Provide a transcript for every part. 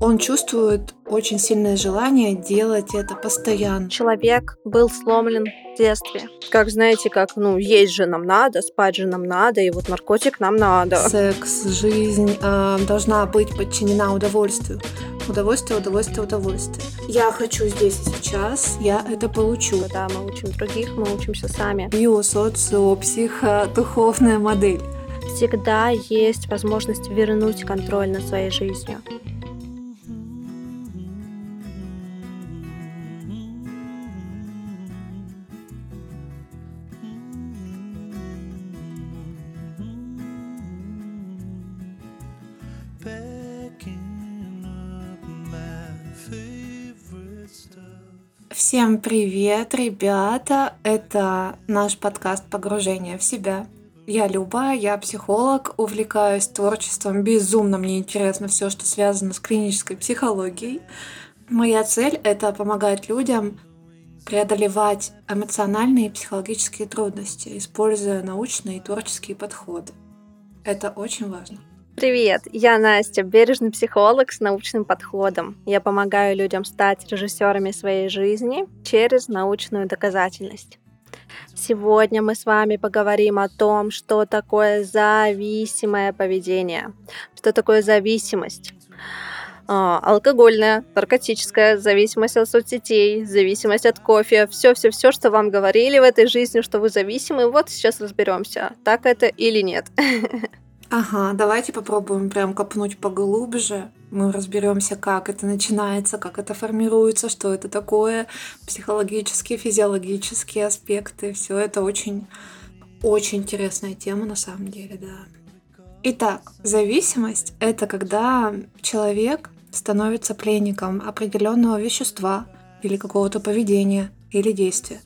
Он чувствует очень сильное желание делать это постоянно. Человек был сломлен в детстве. Как знаете, как, ну, есть же нам надо, спать же нам надо, и вот наркотик нам надо. Секс, жизнь э, должна быть подчинена удовольствию. Удовольствие, удовольствие, удовольствие. Я хочу здесь и сейчас, я это получу. Когда мы учим других, мы учимся сами. Био, социо, психо, духовная модель. Всегда есть возможность вернуть контроль над своей жизнью. Всем привет, ребята! Это наш подкаст «Погружение в себя». Я Люба, я психолог, увлекаюсь творчеством, безумно мне интересно все, что связано с клинической психологией. Моя цель — это помогать людям преодолевать эмоциональные и психологические трудности, используя научные и творческие подходы. Это очень важно. Привет, я Настя, бережный психолог с научным подходом. Я помогаю людям стать режиссерами своей жизни через научную доказательность. Сегодня мы с вами поговорим о том, что такое зависимое поведение, что такое зависимость. А, алкогольная, наркотическая, зависимость от соцсетей, зависимость от кофе, все-все-все, что вам говорили в этой жизни, что вы зависимы, вот сейчас разберемся, так это или нет. Ага, давайте попробуем прям копнуть поглубже. Мы разберемся, как это начинается, как это формируется, что это такое, психологические, физиологические аспекты. Все это очень, очень интересная тема на самом деле, да. Итак, зависимость — это когда человек становится пленником определенного вещества или какого-то поведения или действия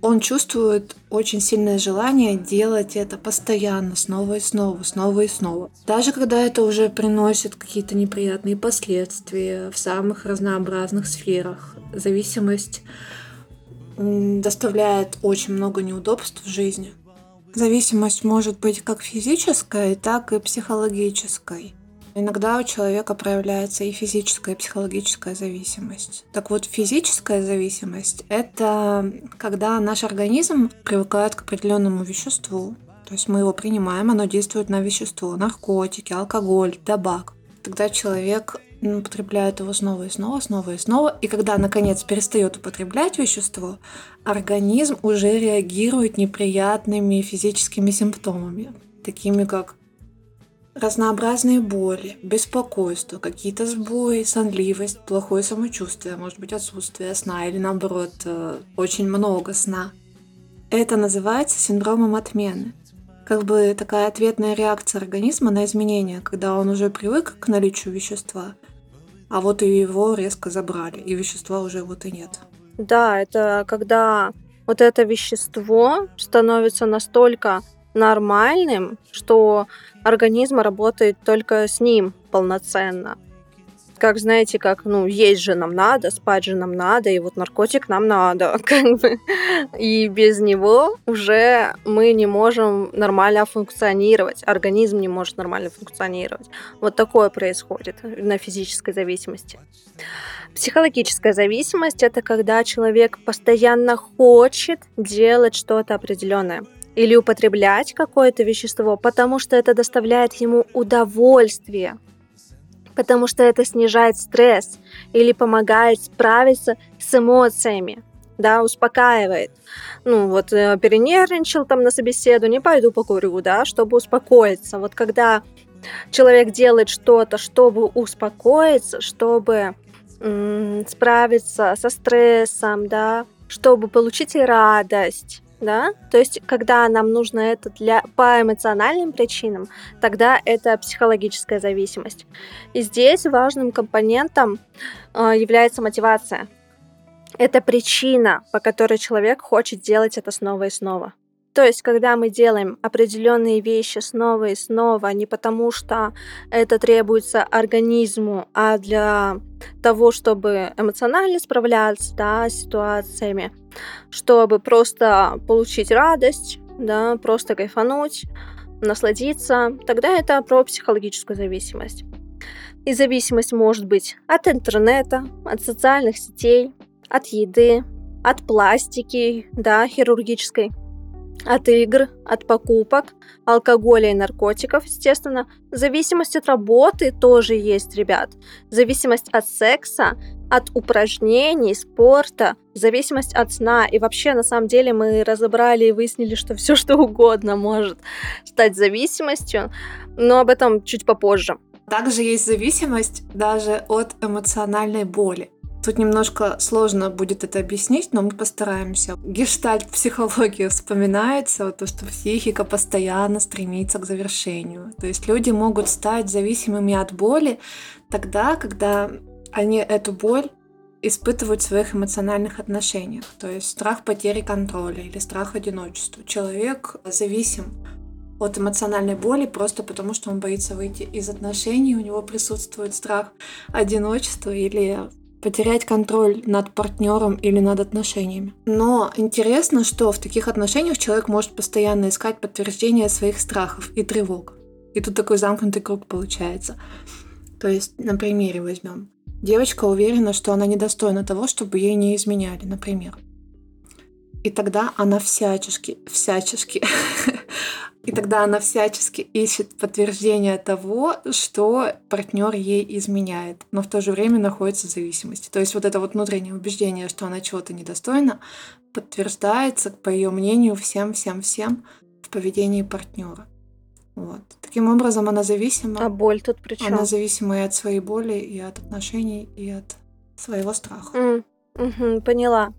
он чувствует очень сильное желание делать это постоянно, снова и снова, снова и снова. Даже когда это уже приносит какие-то неприятные последствия в самых разнообразных сферах. Зависимость доставляет очень много неудобств в жизни. Зависимость может быть как физической, так и психологической. Иногда у человека проявляется и физическая, и психологическая зависимость. Так вот, физическая зависимость — это когда наш организм привыкает к определенному веществу, то есть мы его принимаем, оно действует на вещество, наркотики, алкоголь, табак. Тогда человек употребляет его снова и снова, снова и снова. И когда, наконец, перестает употреблять вещество, организм уже реагирует неприятными физическими симптомами, такими как разнообразные боли, беспокойство, какие-то сбои, сонливость, плохое самочувствие, может быть отсутствие сна или наоборот э, очень много сна. Это называется синдромом отмены. Как бы такая ответная реакция организма на изменения, когда он уже привык к наличию вещества, а вот и его резко забрали, и вещества уже вот и нет. Да, это когда вот это вещество становится настолько нормальным, что организм работает только с ним полноценно. Как знаете, как, ну, есть же нам надо, спать же нам надо, и вот наркотик нам надо, как бы. И без него уже мы не можем нормально функционировать, организм не может нормально функционировать. Вот такое происходит на физической зависимости. Психологическая зависимость это когда человек постоянно хочет делать что-то определенное или употреблять какое-то вещество, потому что это доставляет ему удовольствие, потому что это снижает стресс или помогает справиться с эмоциями, да, успокаивает. Ну, вот э, перенервничал там на собеседовании, пойду покурю, да, чтобы успокоиться. Вот когда человек делает что-то, чтобы успокоиться, чтобы м- справиться со стрессом, да, чтобы получить радость, да, то есть когда нам нужно это для, по эмоциональным причинам, тогда это психологическая зависимость. И здесь важным компонентом э, является мотивация. Это причина, по которой человек хочет делать это снова и снова. То есть, когда мы делаем определенные вещи снова и снова, не потому что это требуется организму, а для того, чтобы эмоционально справляться да, с ситуациями, чтобы просто получить радость, да, просто кайфануть, насладиться, тогда это про психологическую зависимость. И зависимость может быть от интернета, от социальных сетей, от еды, от пластики, да, хирургической, от игр, от покупок, алкоголя и наркотиков, естественно. Зависимость от работы тоже есть, ребят. Зависимость от секса, от упражнений, спорта, зависимость от сна. И вообще, на самом деле, мы разобрали и выяснили, что все что угодно может стать зависимостью, но об этом чуть попозже. Также есть зависимость даже от эмоциональной боли. Тут немножко сложно будет это объяснить, но мы постараемся. Гештальт психологии вспоминается, вот то, что психика постоянно стремится к завершению. То есть люди могут стать зависимыми от боли тогда, когда они эту боль испытывают в своих эмоциональных отношениях. То есть страх потери контроля или страх одиночества. Человек зависим от эмоциональной боли просто потому, что он боится выйти из отношений, у него присутствует страх одиночества или потерять контроль над партнером или над отношениями. Но интересно, что в таких отношениях человек может постоянно искать подтверждение своих страхов и тревог. И тут такой замкнутый круг получается. То есть, на примере возьмем. Девочка уверена, что она недостойна того, чтобы ей не изменяли, например. И тогда она всячески, всячески И тогда она всячески ищет подтверждение того, что партнер ей изменяет, но в то же время находится в зависимости. То есть вот это вот внутреннее убеждение, что она чего-то недостойна, подтверждается, по ее мнению, всем-всем-всем в поведении партнера. Вот. Таким образом, она зависима. А боль тут при чем? Она зависима и от своей боли, и от отношений, и от своего страха. Mm. Угу, поняла.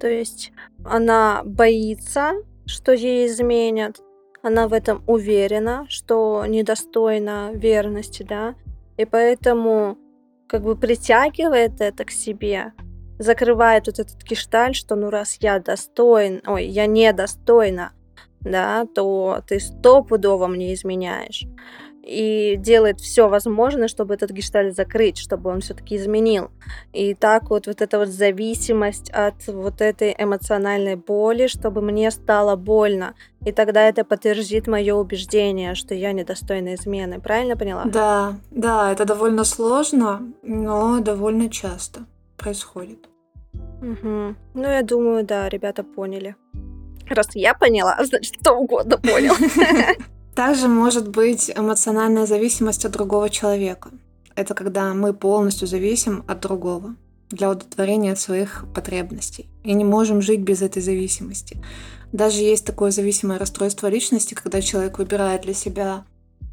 То есть она боится, что ей изменят, она в этом уверена, что недостойна верности, да, и поэтому как бы притягивает это к себе, закрывает вот этот гешталь, что ну раз я достоин, ой, я недостойна, да, то ты стопудово мне изменяешь и делает все возможное, чтобы этот гештальт закрыть, чтобы он все-таки изменил. И так вот вот эта вот зависимость от вот этой эмоциональной боли, чтобы мне стало больно. И тогда это подтвердит мое убеждение, что я недостойна измены. Правильно поняла? Да, да, это довольно сложно, но довольно часто происходит. Угу. Ну, я думаю, да, ребята поняли. Раз я поняла, значит, кто угодно понял. Также может быть эмоциональная зависимость от другого человека. Это когда мы полностью зависим от другого для удовлетворения своих потребностей и не можем жить без этой зависимости. Даже есть такое зависимое расстройство личности, когда человек выбирает для себя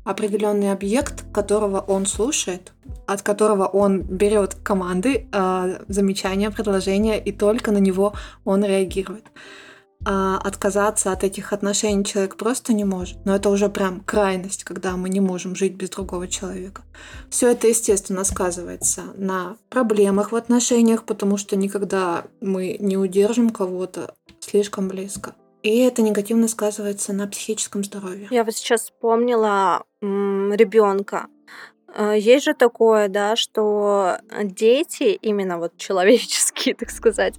определенный объект, которого он слушает, от которого он берет команды, э, замечания, предложения, и только на него он реагирует а отказаться от этих отношений человек просто не может. Но это уже прям крайность, когда мы не можем жить без другого человека. Все это, естественно, сказывается на проблемах в отношениях, потому что никогда мы не удержим кого-то слишком близко. И это негативно сказывается на психическом здоровье. Я вот сейчас вспомнила ребенка. А, есть же такое, да, что дети, именно вот человеческие, так сказать,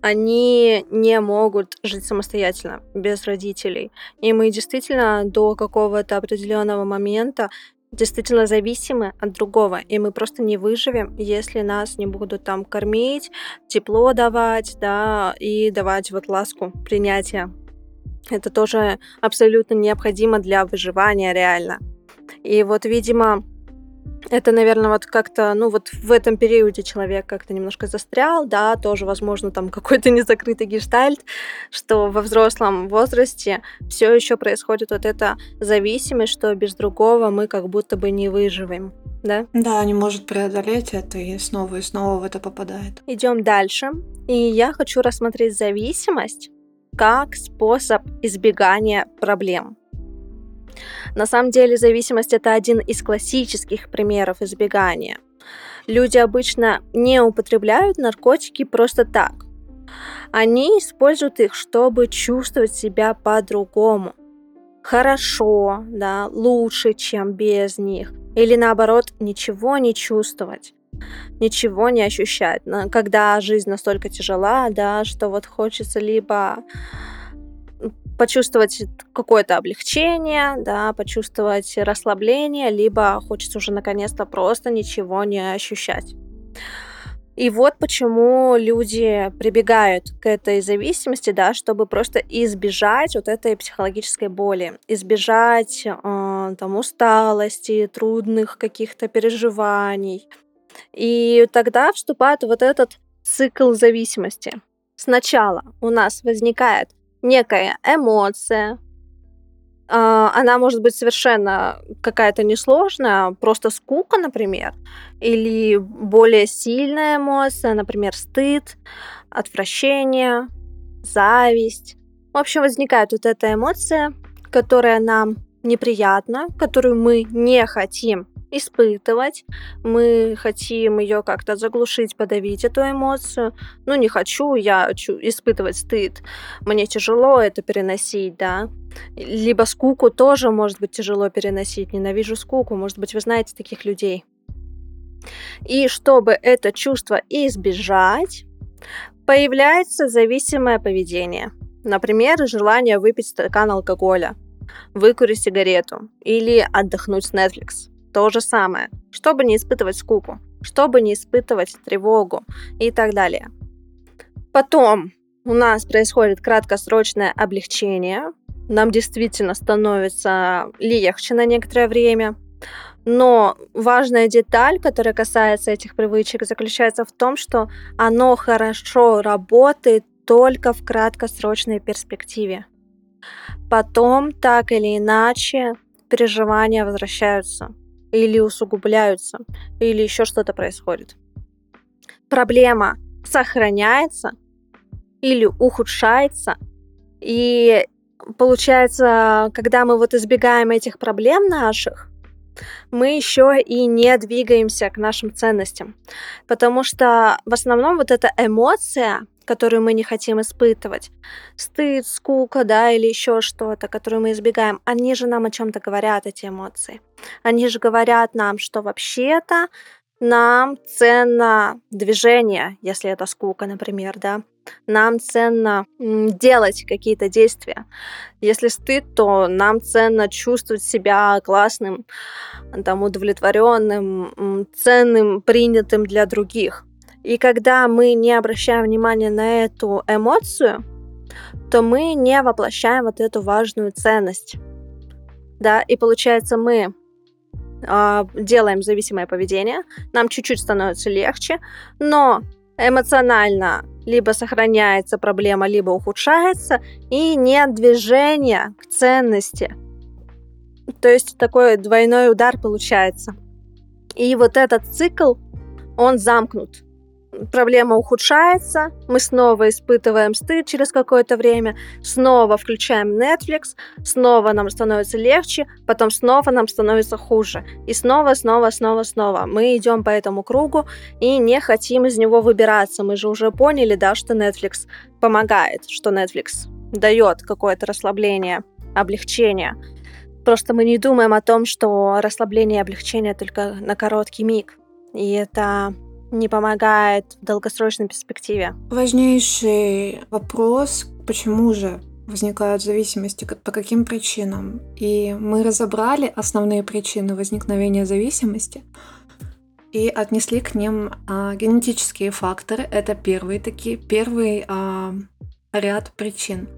они не могут жить самостоятельно, без родителей. И мы действительно до какого-то определенного момента действительно зависимы от другого, и мы просто не выживем, если нас не будут там кормить, тепло давать, да, и давать вот ласку, принятие. Это тоже абсолютно необходимо для выживания реально. И вот, видимо, это, наверное, вот как-то, ну вот в этом периоде человек как-то немножко застрял, да, тоже, возможно, там какой-то незакрытый гештальт, что во взрослом возрасте все еще происходит вот эта зависимость, что без другого мы как будто бы не выживем. Да? Да, не может преодолеть это и снова и снова в это попадает. Идем дальше. И я хочу рассмотреть зависимость как способ избегания проблем. На самом деле зависимость это один из классических примеров избегания. Люди обычно не употребляют наркотики просто так. Они используют их, чтобы чувствовать себя по-другому. Хорошо, да, лучше, чем без них. Или наоборот, ничего не чувствовать ничего не ощущать. Когда жизнь настолько тяжела, да, что вот хочется либо почувствовать какое-то облегчение, да, почувствовать расслабление, либо хочется уже наконец-то просто ничего не ощущать. И вот почему люди прибегают к этой зависимости, да, чтобы просто избежать вот этой психологической боли, избежать э, там усталости, трудных каких-то переживаний. И тогда вступает вот этот цикл зависимости. Сначала у нас возникает некая эмоция, а, она может быть совершенно какая-то несложная, просто скука, например, или более сильная эмоция, например, стыд, отвращение, зависть. В общем, возникает вот эта эмоция, которая нам неприятна, которую мы не хотим испытывать. Мы хотим ее как-то заглушить, подавить эту эмоцию. Ну, не хочу я испытывать стыд. Мне тяжело это переносить, да. Либо скуку тоже может быть тяжело переносить. Ненавижу скуку. Может быть, вы знаете таких людей. И чтобы это чувство избежать, появляется зависимое поведение. Например, желание выпить стакан алкоголя, выкурить сигарету или отдохнуть с Netflix то же самое, чтобы не испытывать скуку, чтобы не испытывать тревогу и так далее. Потом у нас происходит краткосрочное облегчение, нам действительно становится легче на некоторое время, но важная деталь, которая касается этих привычек, заключается в том, что оно хорошо работает только в краткосрочной перспективе. Потом, так или иначе, переживания возвращаются или усугубляются, или еще что-то происходит. Проблема сохраняется или ухудшается, и получается, когда мы вот избегаем этих проблем наших, мы еще и не двигаемся к нашим ценностям. Потому что в основном вот эта эмоция, которую мы не хотим испытывать, стыд, скука, да, или еще что-то, которую мы избегаем, они же нам о чем-то говорят, эти эмоции. Они же говорят нам, что вообще-то нам ценно движение, если это скука, например, да. Нам ценно делать какие-то действия. Если стыд, то нам ценно чувствовать себя классным, там, удовлетворенным, ценным, принятым для других. И когда мы не обращаем внимания на эту эмоцию, то мы не воплощаем вот эту важную ценность. Да, и получается, мы э, делаем зависимое поведение, нам чуть-чуть становится легче, но эмоционально либо сохраняется проблема, либо ухудшается, и нет движения к ценности. То есть такой двойной удар получается. И вот этот цикл, он замкнут проблема ухудшается, мы снова испытываем стыд через какое-то время, снова включаем Netflix, снова нам становится легче, потом снова нам становится хуже. И снова, снова, снова, снова. Мы идем по этому кругу и не хотим из него выбираться. Мы же уже поняли, да, что Netflix помогает, что Netflix дает какое-то расслабление, облегчение. Просто мы не думаем о том, что расслабление и облегчение только на короткий миг. И это не помогает в долгосрочной перспективе. Важнейший вопрос, почему же возникают зависимости, по каким причинам. И мы разобрали основные причины возникновения зависимости и отнесли к ним а, генетические факторы. Это первые такие, первый а, ряд причин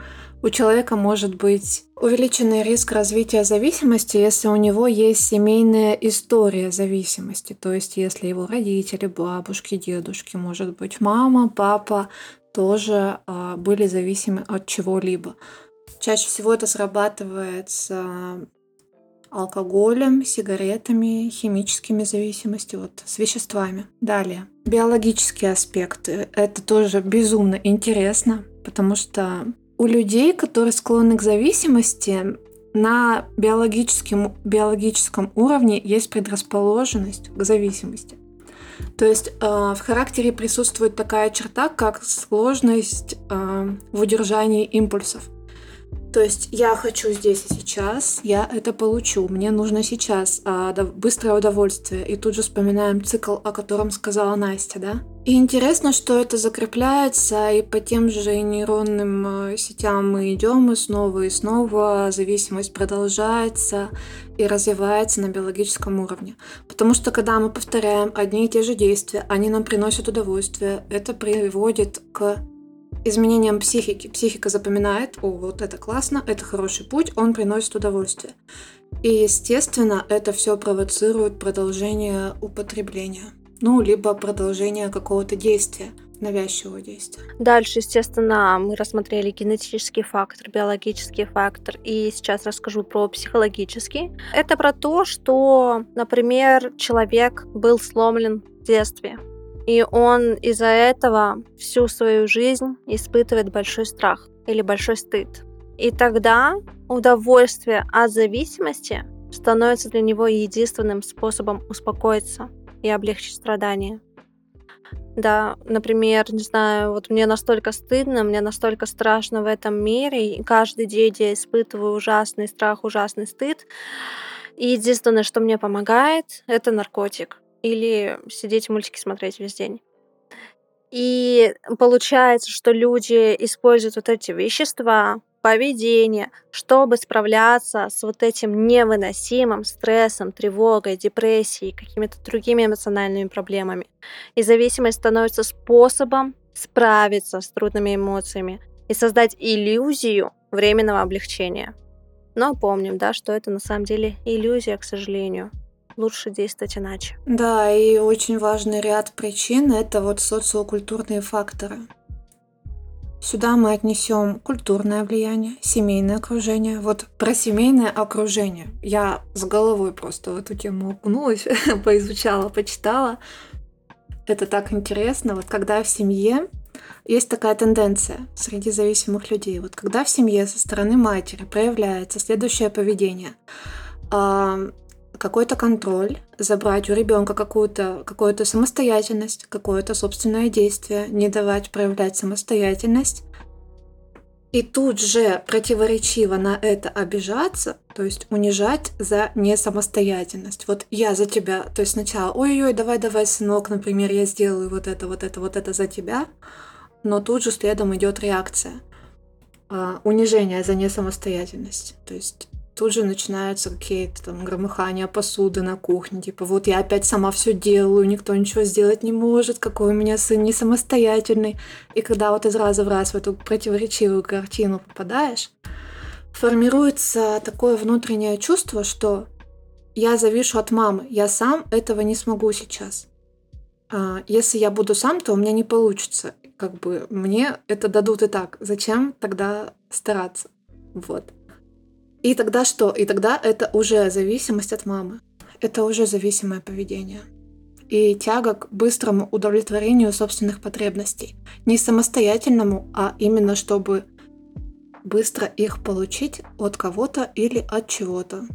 у человека может быть увеличенный риск развития зависимости, если у него есть семейная история зависимости. То есть, если его родители, бабушки, дедушки, может быть, мама, папа тоже э, были зависимы от чего-либо. Чаще всего это срабатывает с э, алкоголем, сигаретами, химическими зависимостями, вот, с веществами. Далее. Биологический аспект. Это тоже безумно интересно, потому что у людей, которые склонны к зависимости, на биологическом, биологическом уровне есть предрасположенность к зависимости. То есть э, в характере присутствует такая черта, как сложность э, в удержании импульсов. То есть я хочу здесь и сейчас, я это получу, мне нужно сейчас а, быстрое удовольствие. И тут же вспоминаем цикл, о котором сказала Настя, да? И интересно, что это закрепляется, и по тем же нейронным э, сетям мы идем и снова и снова зависимость продолжается и развивается на биологическом уровне. Потому что когда мы повторяем одни и те же действия, они нам приносят удовольствие, это приводит к изменениям психики. Психика запоминает, о, вот это классно, это хороший путь, он приносит удовольствие. И, естественно, это все провоцирует продолжение употребления ну, либо продолжение какого-то действия, навязчивого действия. Дальше, естественно, мы рассмотрели генетический фактор, биологический фактор, и сейчас расскажу про психологический. Это про то, что, например, человек был сломлен в детстве, и он из-за этого всю свою жизнь испытывает большой страх или большой стыд. И тогда удовольствие от зависимости становится для него единственным способом успокоиться и облегчить страдания. Да, например, не знаю, вот мне настолько стыдно, мне настолько страшно в этом мире, и каждый день я испытываю ужасный страх, ужасный стыд. И единственное, что мне помогает, это наркотик. Или сидеть мультики смотреть весь день. И получается, что люди используют вот эти вещества, поведение, чтобы справляться с вот этим невыносимым стрессом, тревогой, депрессией, какими-то другими эмоциональными проблемами. И зависимость становится способом справиться с трудными эмоциями и создать иллюзию временного облегчения. Но помним, да, что это на самом деле иллюзия, к сожалению. Лучше действовать иначе. Да, и очень важный ряд причин – это вот социокультурные факторы. Сюда мы отнесем культурное влияние, семейное окружение. Вот про семейное окружение. Я с головой просто в эту тему окунулась, поизучала, почитала. Это так интересно. Вот когда в семье есть такая тенденция среди зависимых людей. Вот когда в семье со стороны матери проявляется следующее поведение какой-то контроль, забрать у ребенка какую-то какую-то самостоятельность, какое-то собственное действие, не давать проявлять самостоятельность. И тут же противоречиво на это обижаться, то есть унижать за несамостоятельность. Вот я за тебя, то есть сначала, ой-ой, давай-давай, сынок, например, я сделаю вот это, вот это, вот это за тебя, но тут же следом идет реакция. Uh, унижение за несамостоятельность. То есть тут же начинаются какие-то там громыхания посуды на кухне, типа вот я опять сама все делаю, никто ничего сделать не может, какой у меня сын не самостоятельный. И когда вот из раза в раз в эту противоречивую картину попадаешь, формируется такое внутреннее чувство, что я завишу от мамы, я сам этого не смогу сейчас. А если я буду сам, то у меня не получится. Как бы мне это дадут и так. Зачем тогда стараться? Вот. И тогда что? И тогда это уже зависимость от мамы. Это уже зависимое поведение. И тяга к быстрому удовлетворению собственных потребностей. Не самостоятельному, а именно чтобы быстро их получить от кого-то или от чего-то.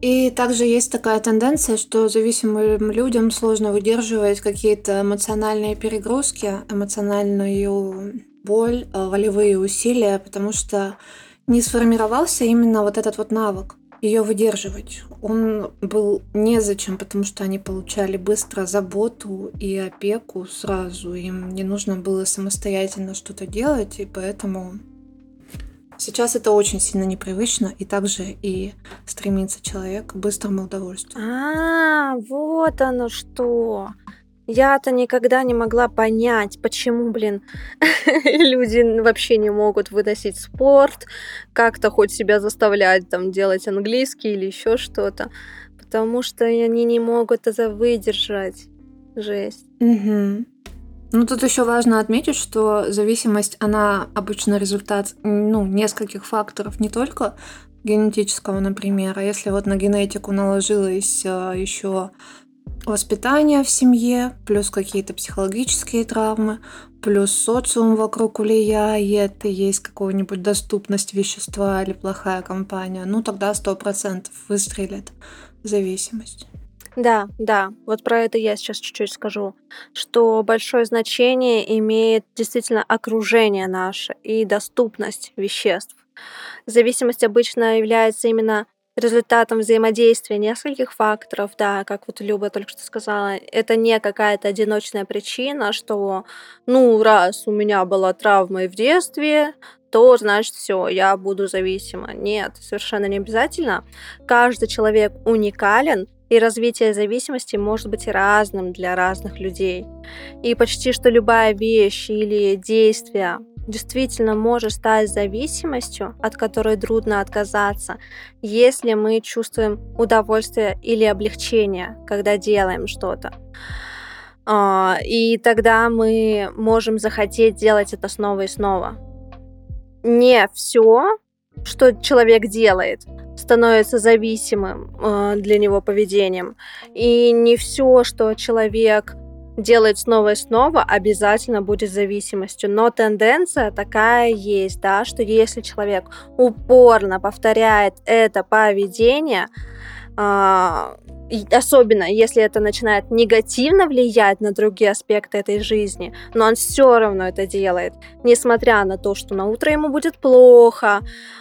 И также есть такая тенденция, что зависимым людям сложно выдерживать какие-то эмоциональные перегрузки, эмоциональную боль, волевые усилия, потому что не сформировался именно вот этот вот навык ее выдерживать. Он был незачем, потому что они получали быстро заботу и опеку сразу. Им не нужно было самостоятельно что-то делать, и поэтому сейчас это очень сильно непривычно, и также и стремится человек к быстрому удовольствию. А, вот оно что. Я-то никогда не могла понять, почему, блин, люди вообще не могут выносить спорт, как-то хоть себя заставлять там делать английский или еще что-то, потому что они не могут это выдержать. Жесть. Угу. Ну, тут еще важно отметить, что зависимость, она обычно результат ну, нескольких факторов, не только генетического, например, а если вот на генетику наложилось а, еще воспитание в семье, плюс какие-то психологические травмы, плюс социум вокруг влияет, есть какая-нибудь доступность вещества или плохая компания, ну тогда сто процентов выстрелит зависимость. Да, да, вот про это я сейчас чуть-чуть скажу, что большое значение имеет действительно окружение наше и доступность веществ. Зависимость обычно является именно результатом взаимодействия нескольких факторов, да, как вот Люба только что сказала. Это не какая-то одиночная причина, что, ну, раз у меня была травма в детстве, то значит все, я буду зависима. Нет, совершенно не обязательно. Каждый человек уникален, и развитие зависимости может быть разным для разных людей. И почти что любая вещь или действие действительно может стать зависимостью, от которой трудно отказаться, если мы чувствуем удовольствие или облегчение, когда делаем что-то. А, и тогда мы можем захотеть делать это снова и снова. Не все, что человек делает, становится зависимым э, для него поведением. И не все, что человек делает снова и снова, обязательно будет зависимостью. Но тенденция такая есть, да, что если человек упорно повторяет это поведение, особенно если это начинает негативно влиять на другие аспекты этой жизни, но он все равно это делает, несмотря на то, что на утро ему будет плохо,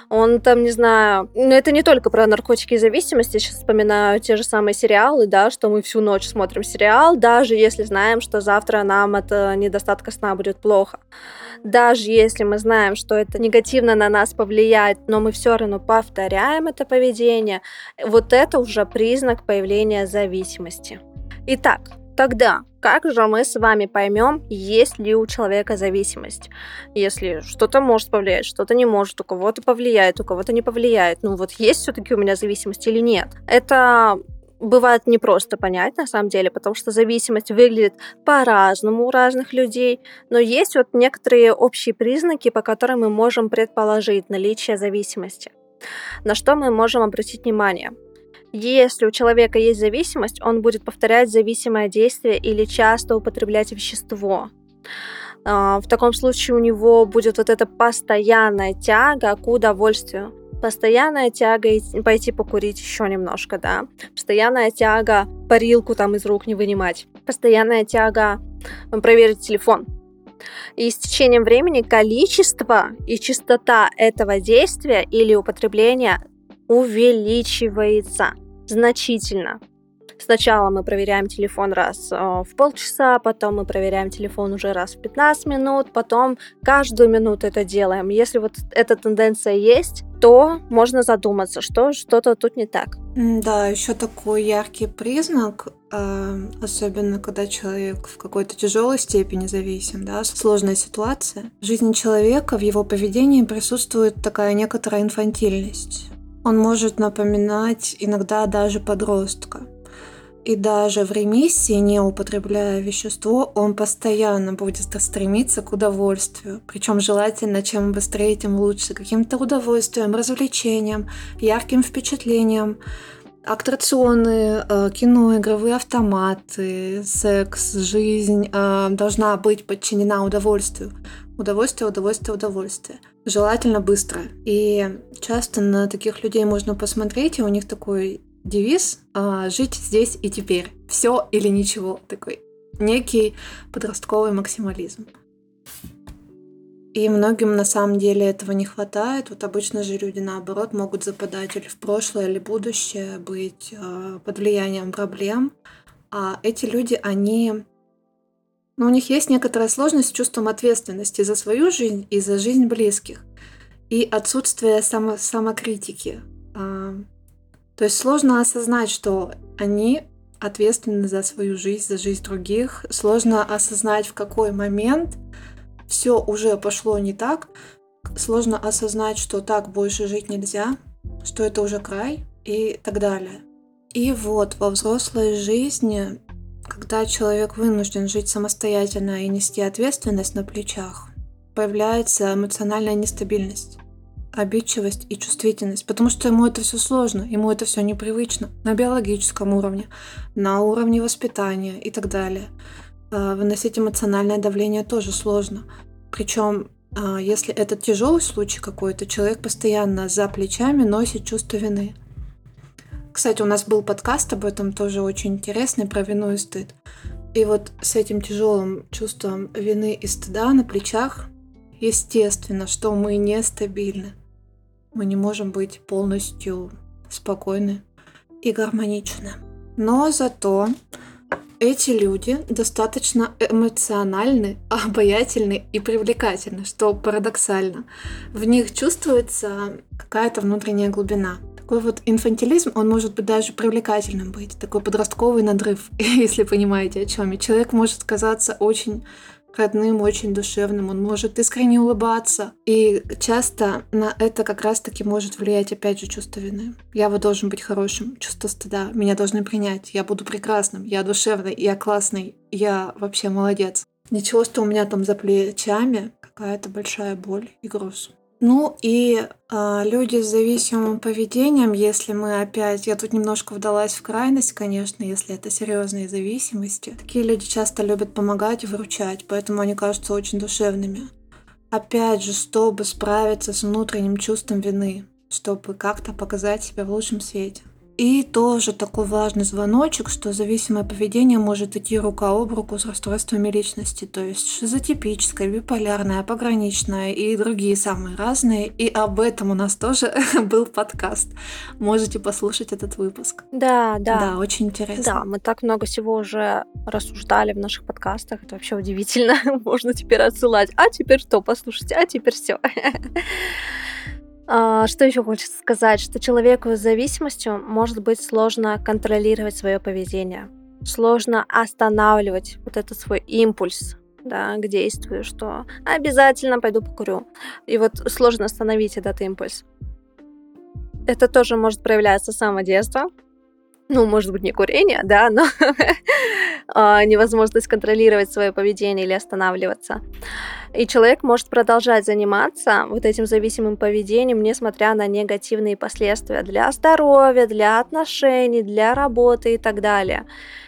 он там, не знаю, ну это не только про наркотики и зависимости, сейчас вспоминаю те же самые сериалы, да, что мы всю ночь смотрим сериал, даже если знаем, что завтра нам от недостатка сна будет плохо. Даже если мы знаем, что это негативно на нас повлияет, но мы все равно повторяем это поведение, вот это уже признак появления зависимости. Итак, тогда как же мы с вами поймем, есть ли у человека зависимость? Если что-то может повлиять, что-то не может, у кого-то повлияет, у кого-то не повлияет. Ну вот есть все-таки у меня зависимость или нет? Это бывает непросто понять на самом деле, потому что зависимость выглядит по-разному у разных людей, но есть вот некоторые общие признаки, по которым мы можем предположить наличие зависимости. На что мы можем обратить внимание? Если у человека есть зависимость, он будет повторять зависимое действие или часто употреблять вещество. А, в таком случае у него будет вот эта постоянная тяга к удовольствию. Постоянная тяга пойти покурить еще немножко, да. Постоянная тяга парилку там из рук не вынимать. Постоянная тяга проверить телефон. И с течением времени количество и частота этого действия или употребления увеличивается значительно. Сначала мы проверяем телефон раз э, в полчаса, потом мы проверяем телефон уже раз в 15 минут, потом каждую минуту это делаем. Если вот эта тенденция есть, то можно задуматься, что что-то тут не так. Да, еще такой яркий признак, э, особенно когда человек в какой-то тяжелой степени зависим, да, сложная ситуация. В жизни человека, в его поведении присутствует такая некоторая инфантильность. Он может напоминать иногда даже подростка. И даже в ремиссии, не употребляя вещество, он постоянно будет стремиться к удовольствию. Причем желательно, чем быстрее, тем лучше. Каким-то удовольствием, развлечением, ярким впечатлением. Аттракционы, э, кино, игровые автоматы, секс, жизнь э, должна быть подчинена удовольствию. Удовольствие, удовольствие, удовольствие. Желательно быстро. И часто на таких людей можно посмотреть, и у них такой девиз а, «Жить здесь и теперь». Все или ничего. Такой некий подростковый максимализм. И многим на самом деле этого не хватает. Вот обычно же люди наоборот могут западать или в прошлое, или будущее, быть э, под влиянием проблем. А эти люди, они... Ну, у них есть некоторая сложность с чувством ответственности за свою жизнь и за жизнь близких. И отсутствие само самокритики. Э, то есть сложно осознать, что они ответственны за свою жизнь, за жизнь других. Сложно осознать, в какой момент все уже пошло не так. Сложно осознать, что так больше жить нельзя, что это уже край и так далее. И вот во взрослой жизни, когда человек вынужден жить самостоятельно и нести ответственность на плечах, появляется эмоциональная нестабильность обидчивость и чувствительность, потому что ему это все сложно, ему это все непривычно на биологическом уровне, на уровне воспитания и так далее. А, выносить эмоциональное давление тоже сложно. Причем, а, если это тяжелый случай какой-то, человек постоянно за плечами носит чувство вины. Кстати, у нас был подкаст об этом тоже очень интересный, про вину и стыд. И вот с этим тяжелым чувством вины и стыда на плечах, естественно, что мы нестабильны Мы не можем быть полностью спокойны и гармоничны. Но зато эти люди достаточно эмоциональны, обаятельны и привлекательны, что парадоксально. В них чувствуется какая-то внутренняя глубина. Такой вот инфантилизм, он может быть даже привлекательным быть, такой подростковый надрыв, если понимаете, о чем я. Человек может казаться очень родным, очень душевным, он может искренне улыбаться. И часто на это как раз-таки может влиять, опять же, чувство вины. Я вот должен быть хорошим, чувство стыда, меня должны принять, я буду прекрасным, я душевный, я классный, я вообще молодец. Ничего, что у меня там за плечами какая-то большая боль и груз. Ну и э, люди с зависимым поведением, если мы опять, я тут немножко вдалась в крайность, конечно, если это серьезные зависимости, такие люди часто любят помогать и выручать, поэтому они кажутся очень душевными. Опять же, чтобы справиться с внутренним чувством вины, чтобы как-то показать себя в лучшем свете. И тоже такой важный звоночек, что зависимое поведение может идти рука об руку с расстройствами личности, то есть шизотипическое, биполярное, пограничное и другие самые разные. И об этом у нас тоже был подкаст. Можете послушать этот выпуск. Да, да. Да, очень интересно. Да, мы так много всего уже рассуждали в наших подкастах. Это вообще удивительно. Можно теперь отсылать. А теперь что, послушайте, а теперь все. А, что еще хочется сказать, что человеку с зависимостью может быть сложно контролировать свое поведение, сложно останавливать вот этот свой импульс, да, к действию, что обязательно пойду покурю. И вот сложно остановить этот импульс. Это тоже может проявляться с самого детства, ну, может быть, не курение, да, но а, невозможность контролировать свое поведение или останавливаться. И человек может продолжать заниматься вот этим зависимым поведением, несмотря на негативные последствия для здоровья, для отношений, для работы и так далее.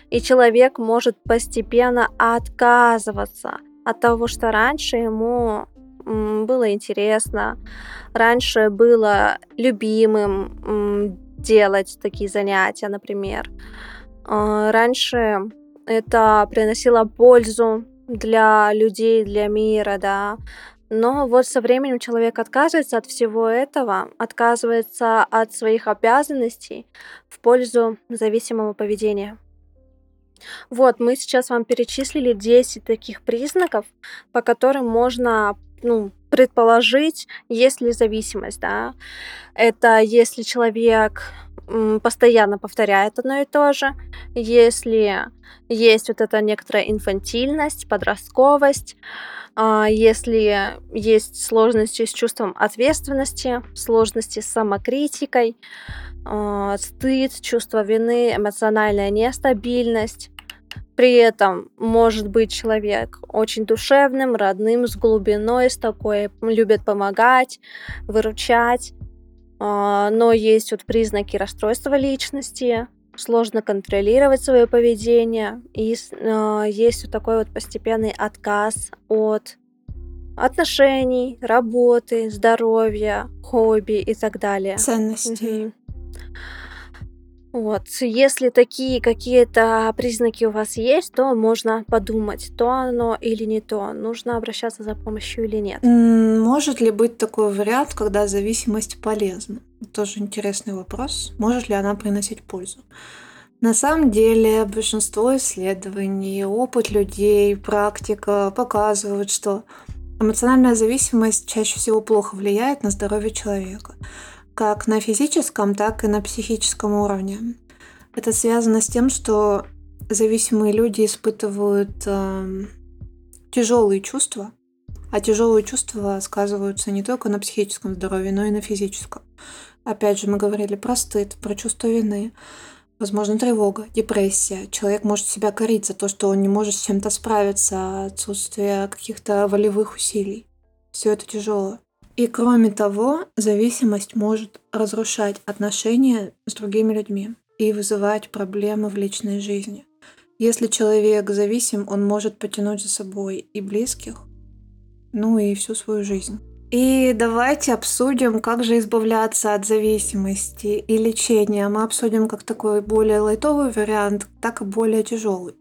И человек может постепенно отказываться от того, что раньше ему было интересно, раньше было любимым, делать такие занятия, например. А, раньше это приносило пользу для людей, для мира, да. Но вот со временем человек отказывается от всего этого, отказывается от своих обязанностей в пользу зависимого поведения. Вот, мы сейчас вам перечислили 10 таких признаков, по которым можно ну, предположить, есть ли зависимость, да. Это если человек постоянно повторяет одно и то же, если есть вот эта некоторая инфантильность, подростковость, а, если есть сложности с чувством ответственности, сложности с самокритикой, а, стыд, чувство вины, эмоциональная нестабильность, при этом может быть человек очень душевным, родным, с глубиной, с такой, любит помогать, выручать, а, но есть вот признаки расстройства личности, сложно контролировать свое поведение, и а, есть вот такой вот постепенный отказ от отношений, работы, здоровья, хобби и так далее. Ценностей. Угу. Вот, если такие какие-то признаки у вас есть, то можно подумать, то оно или не то, нужно обращаться за помощью или нет. Может ли быть такой вариант, когда зависимость полезна? Тоже интересный вопрос. Может ли она приносить пользу? На самом деле большинство исследований, опыт людей, практика показывают, что эмоциональная зависимость чаще всего плохо влияет на здоровье человека как на физическом, так и на психическом уровне. Это связано с тем, что зависимые люди испытывают э, тяжелые чувства, а тяжелые чувства сказываются не только на психическом здоровье, но и на физическом. Опять же, мы говорили про стыд, про чувство вины, возможно, тревога, депрессия. Человек может себя корить за то, что он не может с чем-то справиться, отсутствие каких-то волевых усилий. Все это тяжело. И кроме того, зависимость может разрушать отношения с другими людьми и вызывать проблемы в личной жизни. Если человек зависим, он может потянуть за собой и близких, ну и всю свою жизнь. И давайте обсудим, как же избавляться от зависимости и лечения. Мы обсудим как такой более лайтовый вариант, так и более тяжелый.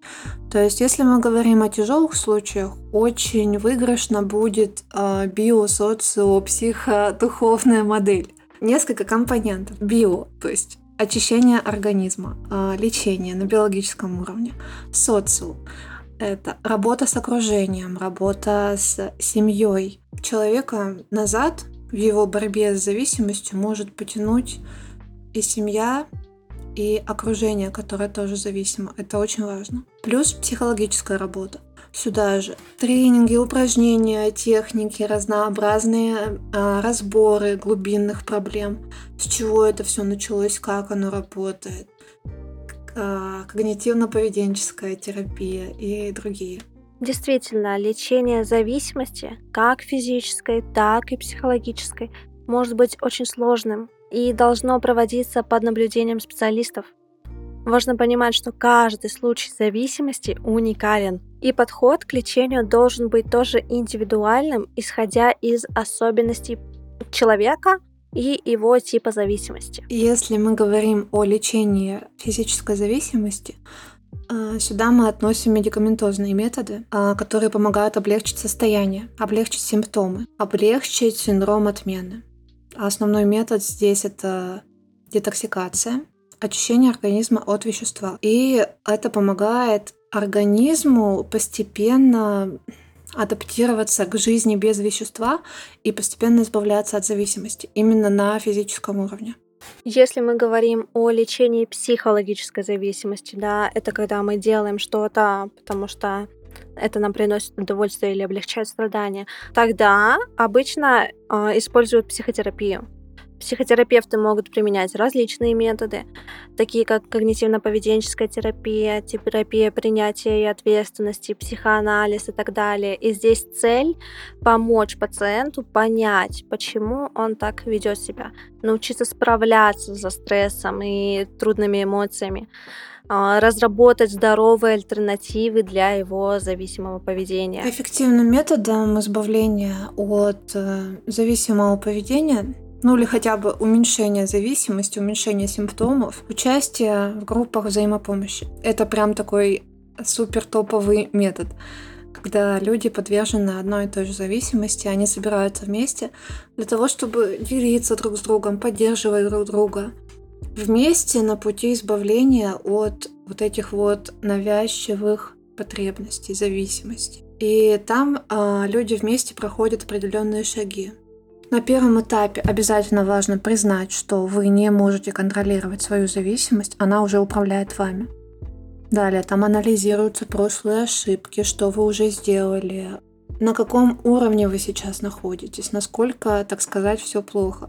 То есть, если мы говорим о тяжелых случаях, очень выигрышно будет э, био, социо, психодуховная модель. несколько компонентов. Био, то есть очищение организма, а, лечение на биологическом уровне, социум, это работа с окружением, работа с семьей. Человека назад в его борьбе с зависимостью может потянуть и семья, и окружение, которое тоже зависимо. Это очень важно. Плюс психологическая работа. Сюда же тренинги, упражнения, техники, разнообразные а, разборы глубинных проблем, с чего это все началось, как оно работает, когнитивно-поведенческая терапия и другие. Действительно, лечение зависимости, как физической, так и психологической, может быть очень сложным и должно проводиться под наблюдением специалистов. Важно понимать, что каждый случай зависимости уникален, и подход к лечению должен быть тоже индивидуальным, исходя из особенностей человека и его типа зависимости. Если мы говорим о лечении физической зависимости, э, Сюда мы относим медикаментозные методы, э, которые помогают облегчить состояние, облегчить симптомы, облегчить синдром отмены. Основной метод здесь это детоксикация, очищение организма от вещества. И это помогает организму постепенно адаптироваться к жизни без вещества и постепенно избавляться от зависимости именно на физическом уровне. Если мы говорим о лечении психологической зависимости, да, это когда мы делаем что-то, потому что это нам приносит удовольствие или облегчает страдания, тогда обычно э, используют психотерапию. Психотерапевты могут применять различные методы, такие как когнитивно-поведенческая терапия, терапия принятия и ответственности, психоанализ и так далее. И здесь цель помочь пациенту понять, почему он так ведет себя, научиться справляться со стрессом и трудными эмоциями а, разработать здоровые альтернативы для его зависимого поведения. Эффективным методом избавления от э, зависимого поведения ну или хотя бы уменьшение зависимости, уменьшение симптомов, участие в группах взаимопомощи. Это прям такой супер топовый метод когда люди подвержены одной и той же зависимости, они собираются вместе для того, чтобы делиться друг с другом, поддерживать друг друга. Вместе на пути избавления от вот этих вот навязчивых потребностей, зависимостей. И там а, люди вместе проходят определенные шаги. На первом этапе обязательно важно признать, что вы не можете контролировать свою зависимость, она уже управляет вами. Далее там анализируются прошлые ошибки, что вы уже сделали, на каком уровне вы сейчас находитесь, насколько, так сказать, все плохо.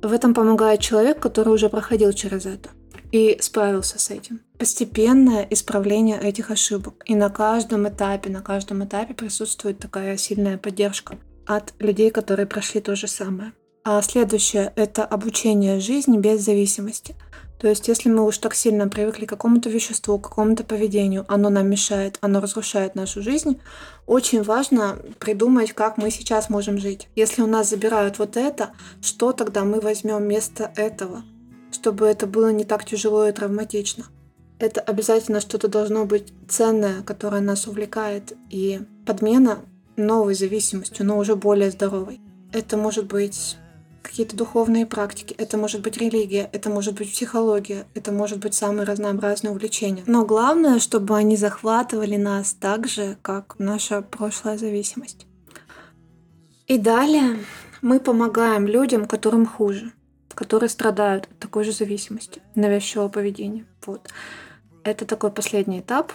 В этом помогает человек, который уже проходил через это и справился с этим. Постепенное исправление этих ошибок. И на каждом этапе, на каждом этапе присутствует такая сильная поддержка от людей, которые прошли то же самое. А следующее — это обучение жизни без зависимости. То есть, если мы уж так сильно привыкли к какому-то веществу, к какому-то поведению, оно нам мешает, оно разрушает нашу жизнь, очень важно придумать, как мы сейчас можем жить. Если у нас забирают вот это, что тогда мы возьмем вместо этого, чтобы это было не так тяжело и травматично. Это обязательно что-то должно быть ценное, которое нас увлекает, и подмена новой зависимостью, но уже более здоровой. Это может быть какие-то духовные практики, это может быть религия, это может быть психология, это может быть самые разнообразные увлечения. Но главное, чтобы они захватывали нас так же, как наша прошлая зависимость. И далее мы помогаем людям, которым хуже, которые страдают от такой же зависимости, навязчивого поведения. Вот. Это такой последний этап,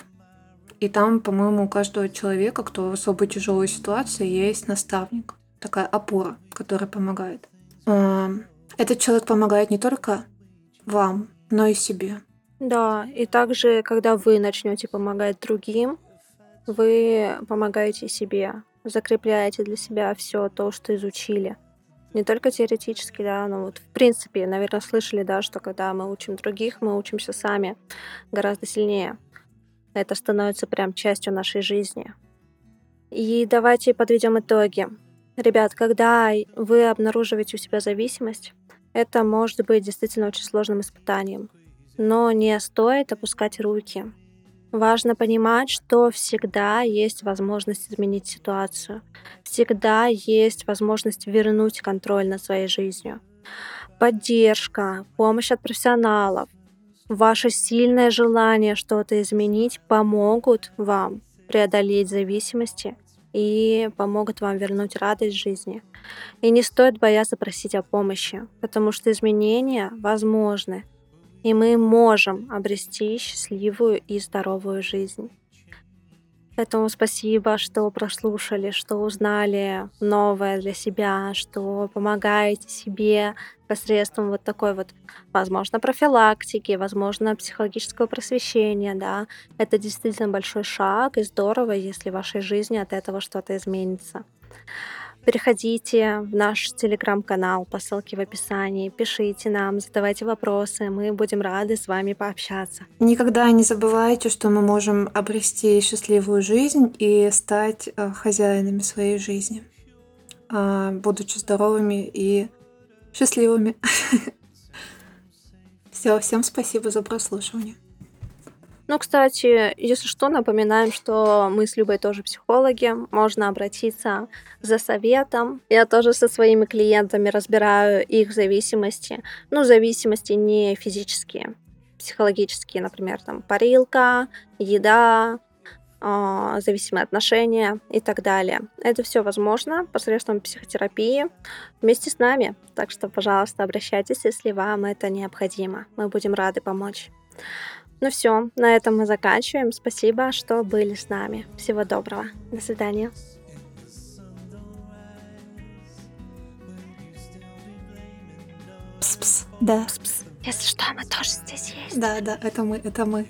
и там, по-моему, у каждого человека, кто в особой тяжелой ситуации, есть наставник, такая опора, которая помогает. А, этот человек помогает не только вам, но и себе. Да, и также, когда вы начнете помогать другим, вы помогаете себе, закрепляете для себя все то, что изучили. Не только теоретически, да, но вот в принципе, наверное, слышали, да, что когда мы учим других, мы учимся сами гораздо сильнее. Это становится прям частью нашей жизни. И давайте подведем итоги. Ребят, когда вы обнаруживаете у себя зависимость, это может быть действительно очень сложным испытанием. Но не стоит опускать руки. Важно понимать, что всегда есть возможность изменить ситуацию. Всегда есть возможность вернуть контроль над своей жизнью. Поддержка, помощь от профессионалов, ваше сильное желание что-то изменить помогут вам преодолеть зависимости и помогут вам вернуть радость жизни. И не стоит бояться просить о помощи, потому что изменения возможны, и мы можем обрести счастливую и здоровую жизнь. Поэтому спасибо, что прослушали, что узнали новое для себя, что помогаете себе посредством вот такой вот, возможно, профилактики, возможно, психологического просвещения, да. Это действительно большой шаг, и здорово, если в вашей жизни от этого что-то изменится. Переходите в наш телеграм-канал по ссылке в описании, пишите нам, задавайте вопросы, мы будем рады с вами пообщаться. Никогда не забывайте, что мы можем обрести счастливую жизнь и стать э, хозяинами своей жизни, а, будучи здоровыми и счастливыми. Все, всем спасибо за прослушивание. Ну, кстати, если что, напоминаем, что мы с Любой тоже психологи. Можно обратиться за советом. Я тоже со своими клиентами разбираю их зависимости. Ну, зависимости не физические, психологические, например, там парилка, еда, э, зависимые отношения и так далее. Это все возможно посредством психотерапии вместе с нами. Так что, пожалуйста, обращайтесь, если вам это необходимо. Мы будем рады помочь. Ну все, на этом мы заканчиваем. Спасибо, что были с нами. Всего доброго. До свидания. Пс-пс. Да. Пс-пс. Если что, мы тоже здесь есть. Да, да, это мы, это мы.